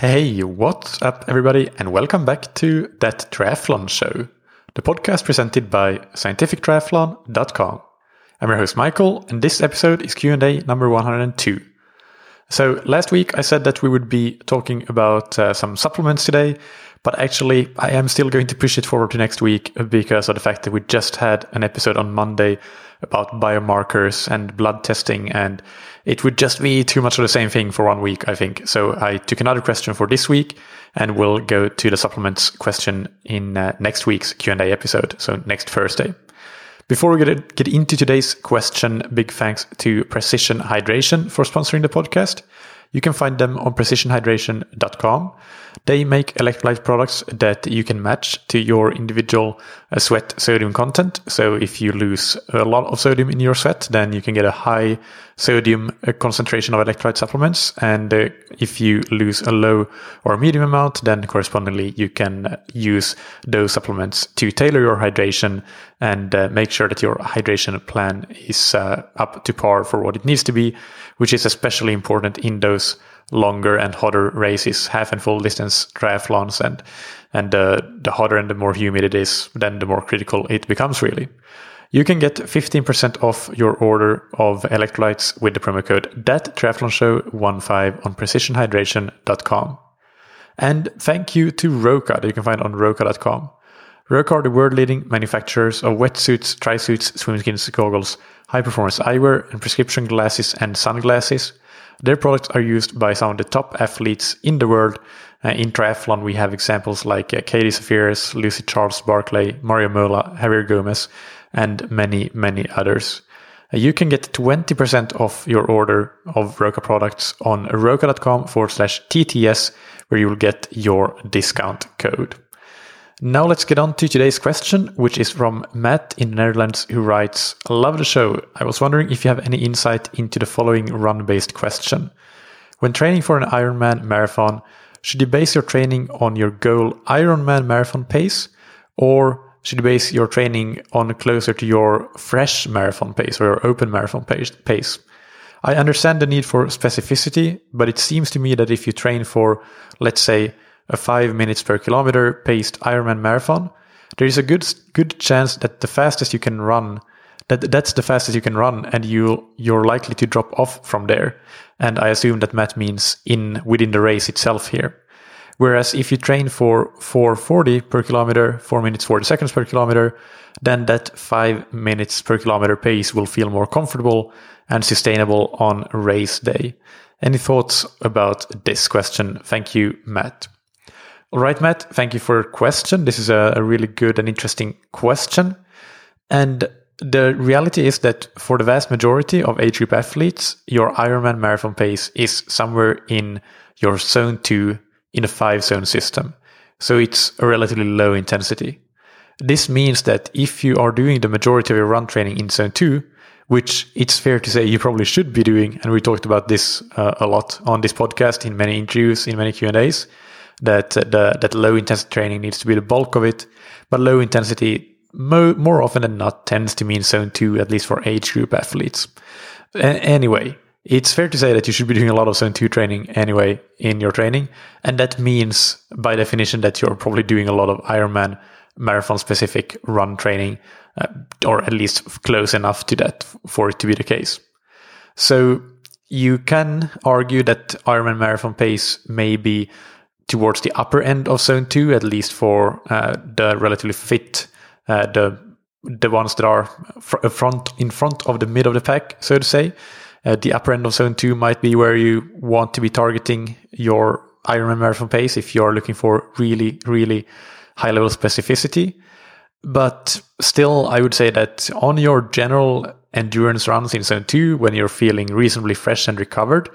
Hey, what's up, everybody, and welcome back to That Triathlon Show, the podcast presented by scientifictriathlon.com. I'm your host, Mikael, and this episode is Q&A number 102. So last week I said that we would be talking about uh, some supplements today, but actually I am still going to push it forward to next week because of the fact that we just had an episode on Monday about biomarkers and blood testing and it would just be too much of the same thing for one week, I think. So I took another question for this week and we'll go to the supplements question in uh, next week's Q&A episode. So next Thursday. Before we get, get into today's question, big thanks to Precision Hydration for sponsoring the podcast. You can find them on precisionhydration.com. They make electrolyte products that you can match to your individual uh, sweat sodium content. So if you lose a lot of sodium in your sweat, then you can get a high sodium uh, concentration of electrolyte supplements. And uh, if you lose a low or medium amount, then correspondingly you can use those supplements to tailor your hydration and make sure that your hydration plan is up to par for what it needs to be, which is especially important in those longer and hotter races, half and full distance triathlons, and and uh, the hotter and the more humid it is, then the more critical it becomes. Really, you can get 15% off your order of electrolytes with the promo code that triathlon show 15 on precisionhydration.com. And thank you to Roka that you can find on roka.com. Roka are the world leading manufacturers of wetsuits, trisuits, swimskins, goggles, high performance eyewear, and prescription glasses and sunglasses. Their products are used by some of the top athletes in the world. Uh, in triathlon, we have examples like uh, Katie Zaferes, Lucy Charles Barclay, Mario Mola, Javier Gomez, and many, many others. Uh, you can get 20% off your order of Roka products on roka.com forward slash TTS, where you will get your discount code. Now let's get on to today's question, which is from Matt in the Netherlands, who writes, Love the show. I was wondering if you have any insight into the following run based question. When training for an Ironman marathon, should you base your training on your goal Ironman marathon pace, or should you base your training on closer to your fresh marathon pace or your open marathon pace? I understand the need for specificity, but it seems to me that if you train for, let's say, a 5 minutes per kilometer paced Ironman marathon, there is a good good chance that the fastest you can run that that's the fastest you can run and you you're likely to drop off from there. And I assume that Matt means in within the race itself here. Whereas if you train for 440 per kilometer, 4 minutes 40 seconds per kilometer, then that 5 minutes per kilometer pace will feel more comfortable and sustainable on race day. Any thoughts about this question? Thank you, Matt. All right, Matt, thank you for your question. This is a, really good and interesting question. And the reality is that for the vast majority of age group athletes, your Ironman marathon pace is somewhere in your zone two in a five zone system. So it's a relatively low intensity. This means that if you are doing the majority of your run training in zone two, which it's fair to say you probably should be doing, and we talked about this uh, a lot on this podcast in many interviews, in many Q and A's, that the, that low intensity training needs to be the bulk of it. But low intensity mo- more often than not tends to mean zone two, at least for age group athletes. A- anyway, it's fair to say that you should be doing a lot of zone two training anyway in your training. And that means by definition that you're probably doing a lot of Ironman marathon specific run training, uh, or at least close enough to that for it to be the case. So you can argue that Ironman marathon pace may be towards the upper end of zone two, at least for uh, the relatively fit, uh, the the ones that are fr- uh, front in front of the mid of the pack, so to say. Uh, the upper end of zone two might be where you want to be targeting your Ironman marathon pace if you're looking for really, really high level specificity. But still, I would say that on your general endurance runs in zone two, when you're feeling reasonably fresh and recovered,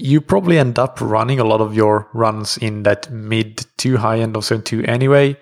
you probably end up running a lot of your runs in that mid to high end of zone two anyway.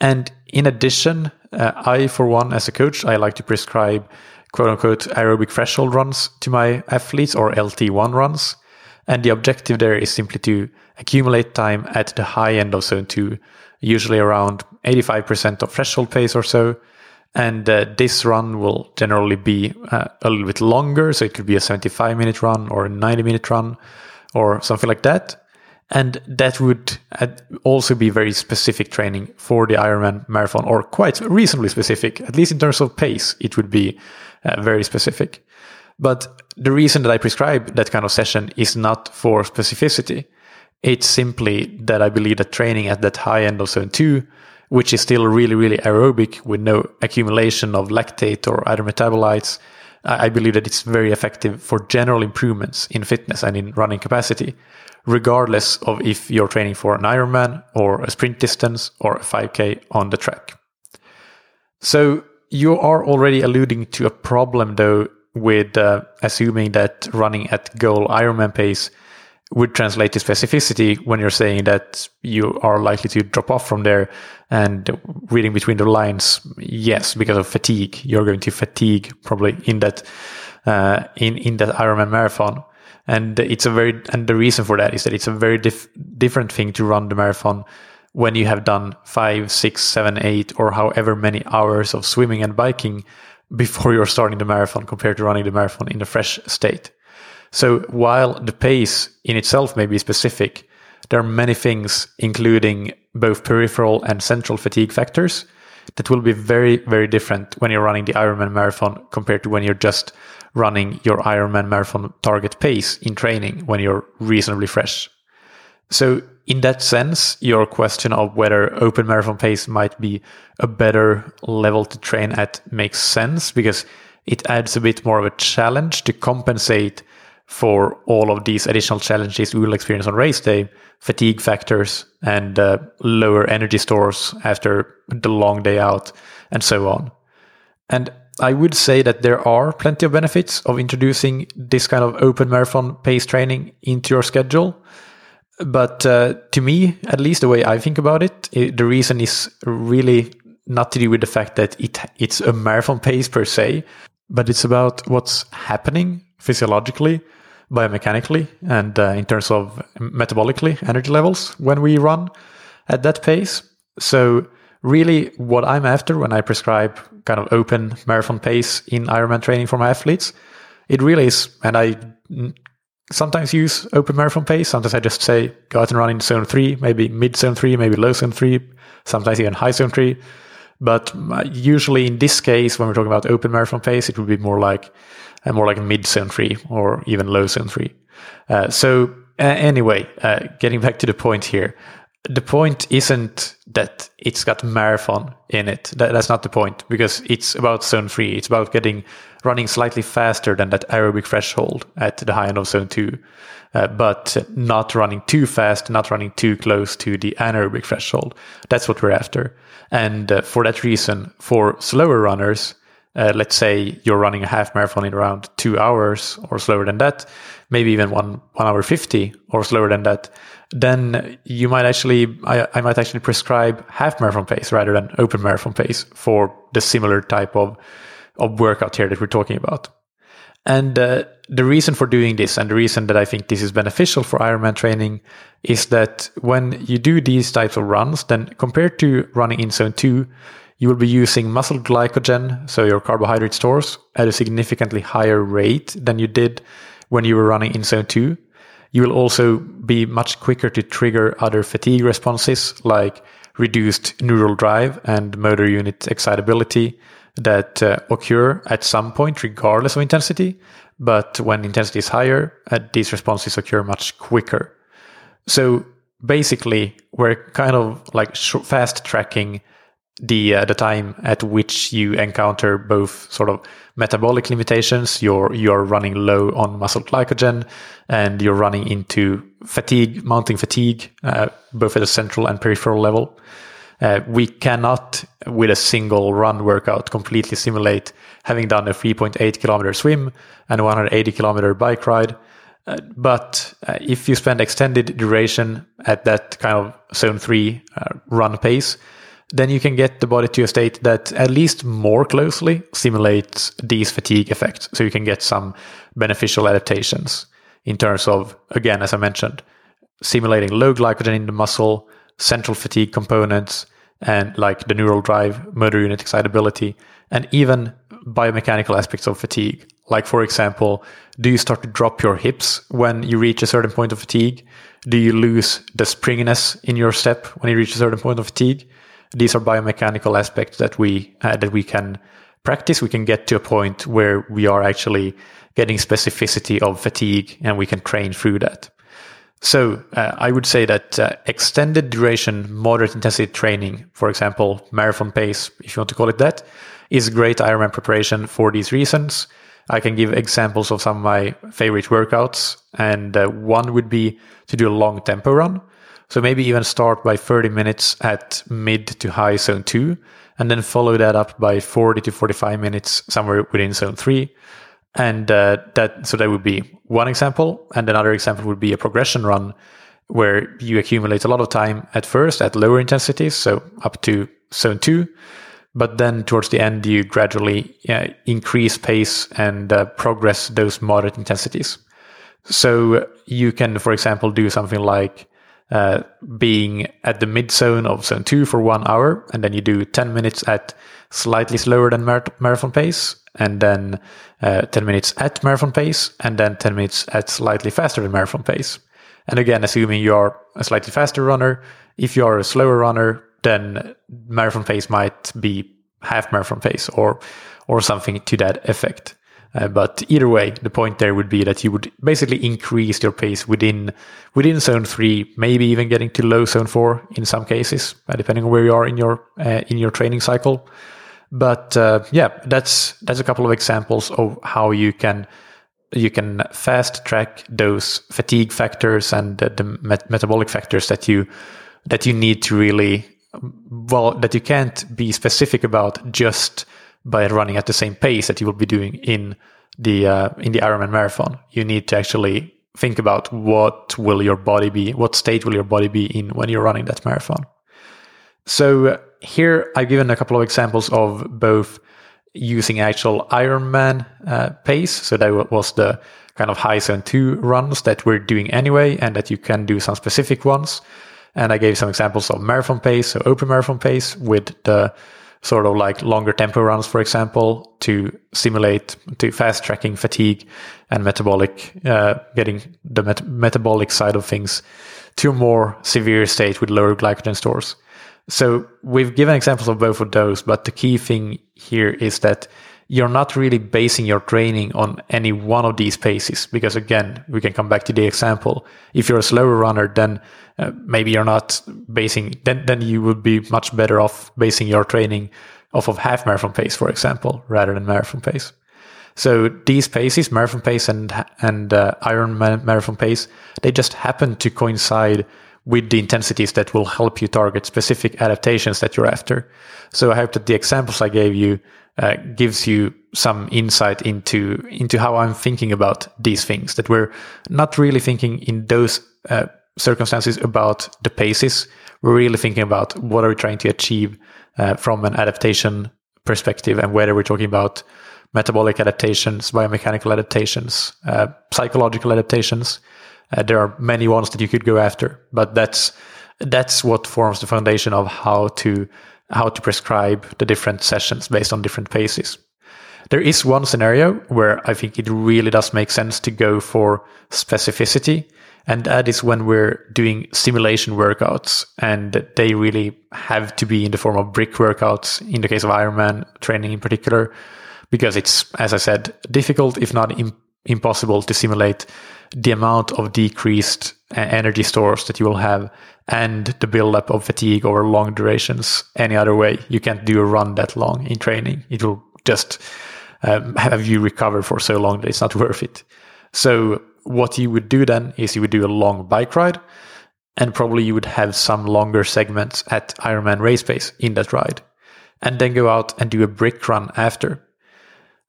And in addition, uh, I, for one, as a coach, I like to prescribe quote unquote aerobic threshold runs to my athletes or LT1 runs. And the objective there is simply to accumulate time at the high end of zone two, usually around 85% of threshold pace or so. And uh, this run will generally be uh, a little bit longer. So it could be a 75 minute run or a 90 minute run or something like that. And that would uh, also be very specific training for the Ironman marathon, or quite reasonably specific, at least in terms of pace, it would be uh, very specific. But the reason that I prescribe that kind of session is not for specificity. It's simply that I believe that training at that high end of zone two, which is still really, really aerobic with no accumulation of lactate or other metabolites, I believe that it's very effective for general improvements in fitness and in running capacity regardless of if you're training for an Ironman or a sprint distance or a 5K on the track. So you are already alluding to a problem though with uh, assuming that running at goal Ironman pace would translate to specificity when you're saying that you are likely to drop off from there. And reading between the lines yes because of fatigue. You're going to fatigue probably in that uh, in in that Ironman marathon. And it's a very, and the reason for that is that it's a very dif- different thing to run the marathon when you have done five, six, seven, eight, or however many hours of swimming and biking before you're starting the marathon compared to running the marathon in a fresh state. So while the pace in itself may be specific, there are many things, including both peripheral and central fatigue factors, that will be very, very different when you're running the Ironman marathon compared to when you're just running your Ironman marathon target pace in training when you're reasonably fresh. So, in that sense, your question of whether open marathon pace might be a better level to train at makes sense because it adds a bit more of a challenge to compensate for all of these additional challenges we will experience on race day fatigue factors and uh, lower energy stores after the long day out and so on. And I would say that there are plenty of benefits of introducing this kind of open marathon pace training into your schedule. But uh, to me, at least the way I think about it, it, the reason is really not to do with the fact that it it's a marathon pace per se, but it's about what's happening physiologically, biomechanically, and uh, in terms of metabolically energy levels when we run at that pace. So really, what I'm after when I prescribe kind of open marathon pace in Ironman training for my athletes. It really is, and I sometimes use open marathon pace. Sometimes I just say go out and run in zone three, maybe mid zone three, maybe low zone three, sometimes even high zone three. But uh, usually in this case, when we're talking about open marathon pace, it would be more like uh, more like mid zone three or even low zone three. Uh, so uh, anyway, uh, getting back to the point here, the point isn't that it's got marathon in it. That, that's not the point because it's about zone three. It's about getting running slightly faster than that aerobic threshold at the high end of zone two, uh, but not running too fast, not running too close to the anaerobic threshold. That's what we're after. And uh, for that reason, for slower runners, uh, let's say you're running a half marathon in around two hours or slower than that, maybe even one one hour fifty or slower than that then you might actually, I, I might actually prescribe half marathon pace rather than open marathon pace for the similar type of, of workout here that we're talking about. And uh, the reason for doing this, and the reason that I think this is beneficial for Ironman training, is that when you do these types of runs, then compared to running in zone two, you will be using muscle glycogen, so your carbohydrate stores, at a significantly higher rate than you did when you were running in zone two. You will also be much quicker to trigger other fatigue responses like reduced neural drive and motor unit excitability that uh, occur at some point regardless of intensity. But when intensity is higher, uh, these responses occur much quicker. So basically, we're kind of like fast tracking the uh, the time at which you encounter both sort of metabolic limitations you're you're running low on muscle glycogen and you're running into fatigue mounting fatigue uh, both at a central and peripheral level. Uh, we cannot with a single run workout completely simulate having done a 3.8 kilometer swim and 180 kilometer bike ride. Uh, but uh, if you spend extended duration at that kind of zone 3 uh, run pace then you can get the body to a state that at least more closely simulates these fatigue effects. So you can get some beneficial adaptations in terms of, again, as I mentioned, simulating low glycogen in the muscle, central fatigue components, and like the neural drive, motor unit excitability, and even biomechanical aspects of fatigue. Like, for example, do you start to drop your hips when you reach a certain point of fatigue? Do you lose the springiness in your step when you reach a certain point of fatigue? These are biomechanical aspects that we uh, that we can practice. We can get to a point where we are actually getting specificity of fatigue, and we can train through that. So uh, I would say that uh, extended duration, moderate intensity training, for example, marathon pace, if you want to call it that, is great Ironman preparation for these reasons. I can give examples of some of my favorite workouts, and uh, one would be to do a long tempo run. So maybe even start by 30 minutes at mid to high zone two, and then follow that up by 40 to 45 minutes somewhere within zone three. And uh, that so that would be one example, and another example would be a progression run where you accumulate a lot of time at first at lower intensities, so up to zone two, but then towards the end you gradually uh, increase pace and uh, progress those moderate intensities. So you can, for example, do something like uh, being at the mid zone of zone two for one hour, and then you do 10 minutes at slightly slower than mar- marathon pace, and then uh, 10 minutes at marathon pace, and then 10 minutes at slightly faster than marathon pace. And again, assuming you're a slightly faster runner, if you're a slower runner, then marathon pace might be half marathon pace or or something to that effect. Uh, but either way, the point there would be that you would basically increase your pace within within zone three, maybe even getting to low zone four in some cases, uh, depending on where you are in your uh, in your training cycle. But uh, yeah, that's that's a couple of examples of how you can you can fast track those fatigue factors and the, the met- metabolic factors that you that you need to really well that you can't be specific about just by running at the same pace that you will be doing in the uh, in the Ironman marathon. You need to actually think about what will your body be, what state will your body be in when you're running that marathon. So uh, here I've given a couple of examples of both using actual Ironman uh, pace. So that was the kind of high zone two runs that we're doing anyway, and that you can do some specific ones. And I gave some examples of marathon pace, so open marathon pace with the sort of like longer tempo runs, for example, to simulate to fast tracking fatigue and metabolic, uh, getting the met- metabolic side of things to a more severe state with lower glycogen stores. So we've given examples of both of those, but the key thing here is that you're not really basing your training on any one of these paces because again we can come back to the example. If you're a slower runner then uh, maybe you're not basing then then you would be much better off basing your training off of half marathon pace for example rather than marathon pace. So these paces marathon pace and and uh, iron marathon pace they just happen to coincide with the intensities that will help you target specific adaptations that you're after. So I hope that the examples I gave you uh, gives you some insight into into how I'm thinking about these things. That we're not really thinking in those uh, circumstances about the paces. We're really thinking about what are we trying to achieve uh, from an adaptation perspective, and whether we're talking about metabolic adaptations, biomechanical adaptations, uh, psychological adaptations. Uh, there are many ones that you could go after, but that's that's what forms the foundation of how to how to prescribe the different sessions based on different paces. There is one scenario where I think it really does make sense to go for specificity. And that is when we're doing simulation workouts and they really have to be in the form of brick workouts in the case of Ironman training in particular, because it's, as I said, difficult, if not impossible to simulate the amount of decreased uh, energy stores that you will have and the buildup of fatigue over long durations any other way. You can't do a run that long in training. It will just um, have you recover for so long that it's not worth it. So what you would do then is you would do a long bike ride and probably you would have some longer segments at Ironman race pace in that ride and then go out and do a brick run after.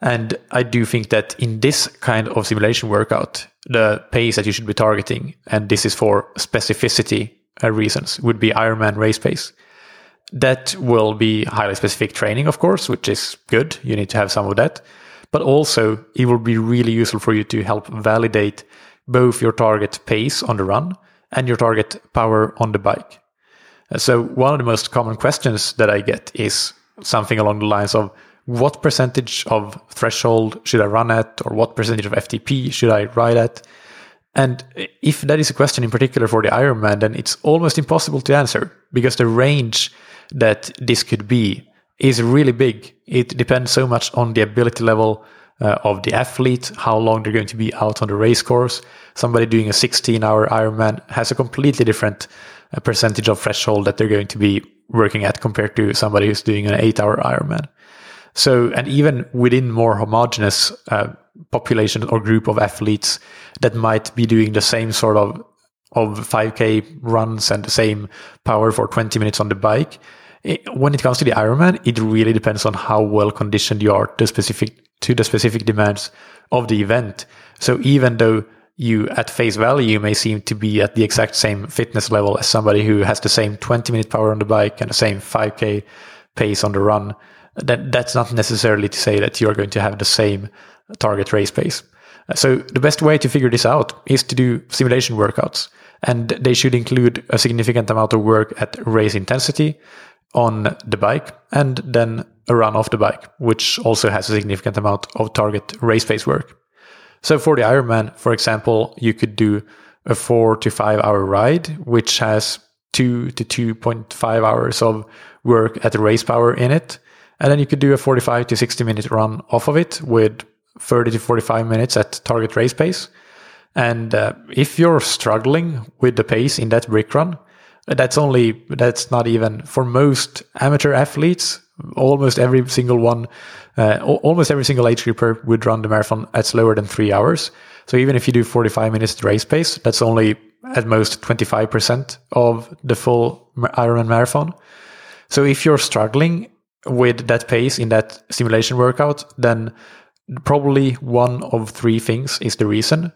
And I do think that in this kind of simulation workout, the pace that you should be targeting, and this is for specificity reasons would be Ironman race pace. That will be highly specific training, of course, which is good. You need to have some of that. But also, it will be really useful for you to help validate both your target pace on the run and your target power on the bike. So, one of the most common questions that I get is something along the lines of what percentage of threshold should I run at, or what percentage of FTP should I ride at? And if that is a question in particular for the Ironman, then it's almost impossible to answer because the range that this could be is really big. It depends so much on the ability level uh, of the athlete, how long they're going to be out on the race course. Somebody doing a 16 hour Ironman has a completely different uh, percentage of threshold that they're going to be working at compared to somebody who's doing an eight hour Ironman. So, and even within more homogenous uh, population or group of athletes that might be doing the same sort of of 5k runs and the same power for 20 minutes on the bike, it, when it comes to the Ironman, it really depends on how well conditioned you are to specific to the specific demands of the event. So even though you at face value may seem to be at the exact same fitness level as somebody who has the same 20 minute power on the bike and the same 5k pace on the run, that that's not necessarily to say that you're going to have the same target race pace. Uh, so the best way to figure this out is to do simulation workouts and they should include a significant amount of work at race intensity on the bike and then a run off the bike, which also has a significant amount of target race pace work. So for the Ironman, for example, you could do a four to five hour ride, which has two to 2.5 hours of work at race power in it. And then you could do a 45 to 60 minute run off of it with 30 to 45 minutes at target race pace. And uh, if you're struggling with the pace in that brick run, that's only, that's not even for most amateur athletes, almost every single one, uh, almost every single age grouper would run the marathon at slower than three hours. So even if you do 45 minutes at race pace, that's only at most 25% of the full Ironman marathon. So if you're struggling with that pace in that simulation workout, then probably one of three things is the reason.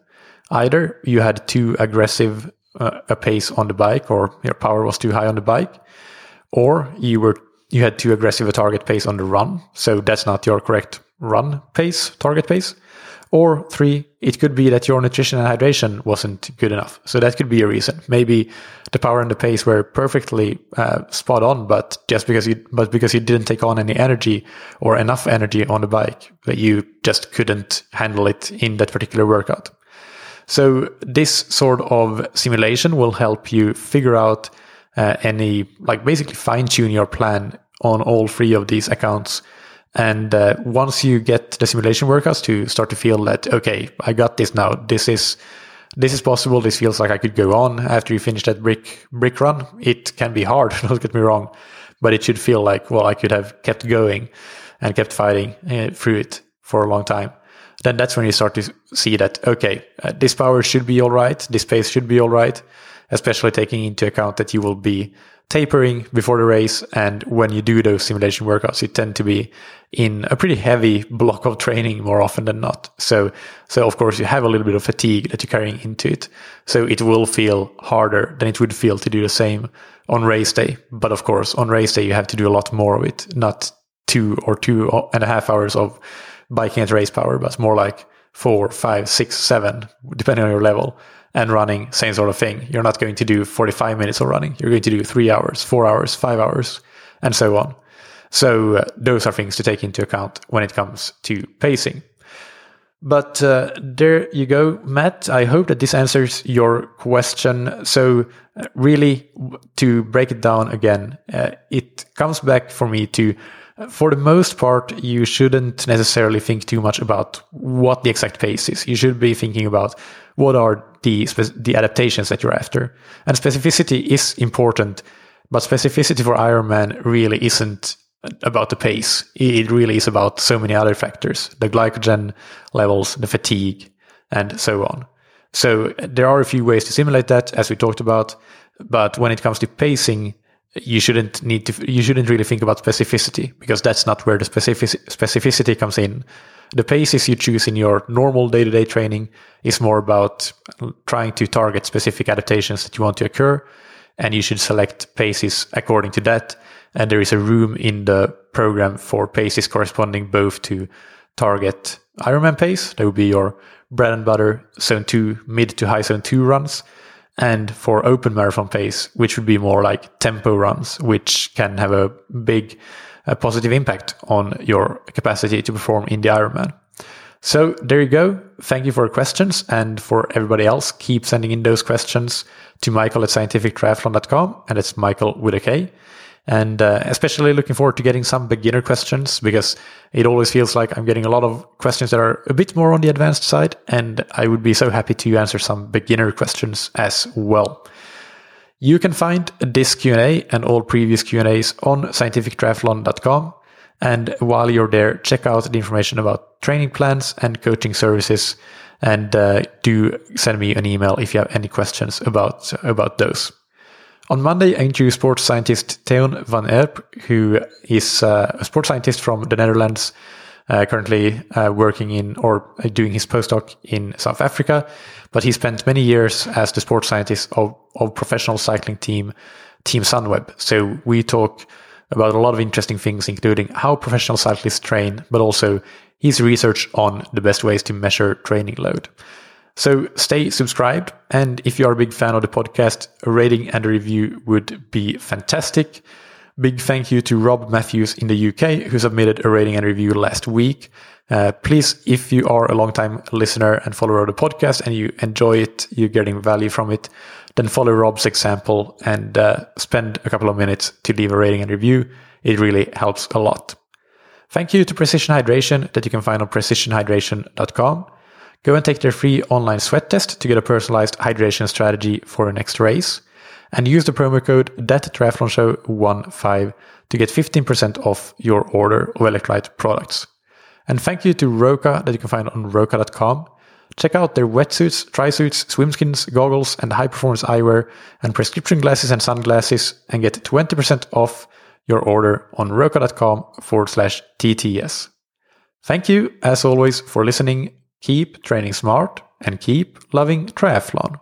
Either you had too aggressive uh, a pace on the bike or your power was too high on the bike or you were you had too aggressive a target pace on the run so that's not your correct run pace target pace or three it could be that your nutrition and hydration wasn't good enough so that could be a reason maybe the power and the pace were perfectly uh, spot on but just because you but because you didn't take on any energy or enough energy on the bike that you just couldn't handle it in that particular workout so this sort of simulation will help you figure out uh, any, like basically fine tune your plan on all three of these accounts. And uh, once you get the simulation workouts to start to feel that, okay, I got this now. This is, this is possible. This feels like I could go on after you finish that brick, brick run. It can be hard. Don't get me wrong, but it should feel like, well, I could have kept going and kept fighting uh, through it for a long time then that's when you start to see that, okay, uh, this power should be all right. This pace should be all right, especially taking into account that you will be tapering before the race. And when you do those simulation workouts, you tend to be in a pretty heavy block of training more often than not. So, so of course you have a little bit of fatigue that you're carrying into it. So it will feel harder than it would feel to do the same on race day. But of course, on race day, you have to do a lot more of it, not two or two and a half hours of biking at race power, but more like four, five, six, seven, depending on your level, and running, same sort of thing. You're not going to do 45 minutes of running. You're going to do three hours, four hours, five hours, and so on. So uh, those are things to take into account when it comes to pacing. But uh, there you go, Matt. I hope that this answers your question. So, uh, really, to break it down again, uh, it comes back for me to for the most part, you shouldn't necessarily think too much about what the exact pace is. You should be thinking about what are the the adaptations that you're after. And specificity is important, but specificity for Ironman really isn't about the pace. It really is about so many other factors: the glycogen levels, the fatigue, and so on. So there are a few ways to simulate that, as we talked about. But when it comes to pacing, you shouldn't need to you shouldn't really think about specificity because that's not where the specific, specificity comes in. The paces you choose in your normal day-to-day training is more about trying to target specific adaptations that you want to occur and you should select paces according to that. And there is a room in the program for paces corresponding both to target ironman pace that would be your bread and butter zone 2 mid to high zone 2 runs and for open marathon pace, which would be more like tempo runs, which can have a big positive impact on your capacity to perform in the Ironman. So there you go. Thank you for questions. And for everybody else, keep sending in those questions to Mikael at scientifictriathlon.com. And it's Mikael with a K. And uh, especially looking forward to getting some beginner questions because it always feels like I'm getting a lot of questions that are a bit more on the advanced side. And I would be so happy to answer some beginner questions as well. You can find this Q&A and all previous Q&As on scientifictriathlon.com. And while you're there, check out the information about training plans and coaching services. And uh, do send me an email if you have any questions about, about those. On Monday, I interviewed sports scientist Teun van Erp, who is uh, a sports scientist from the Netherlands, uh, currently uh, working in or doing his postdoc in South Africa. But he spent many years as the sports scientist of, of professional cycling team, Team Sunweb. So we talk about a lot of interesting things, including how professional cyclists train, but also his research on the best ways to measure training load. So stay subscribed. And if you are a big fan of the podcast, a rating and a review would be fantastic. Big thank you to Rob Matthews in the UK, who submitted a rating and review last week. Uh, please, if you are a long-time listener and follower of the podcast and you enjoy it, you're getting value from it, then follow Rob's example and uh, spend a couple of minutes to leave a rating and review. It really helps a lot. Thank you to Precision Hydration that you can find on precisionhydration.com. Go and take their free online sweat test to get a personalized hydration strategy for your next race. And use the promo code ThatTriathlonShow15 to get 15% off your order of electrolyte products. And thank you to Roka that you can find on roka.com. Check out their wetsuits, tri-suits, swimskins, goggles, and high-performance eyewear and prescription glasses and sunglasses and get 20% off your order on roka.com forward slash TTS. Thank you, as always, for listening. Keep training smart and keep loving triathlon.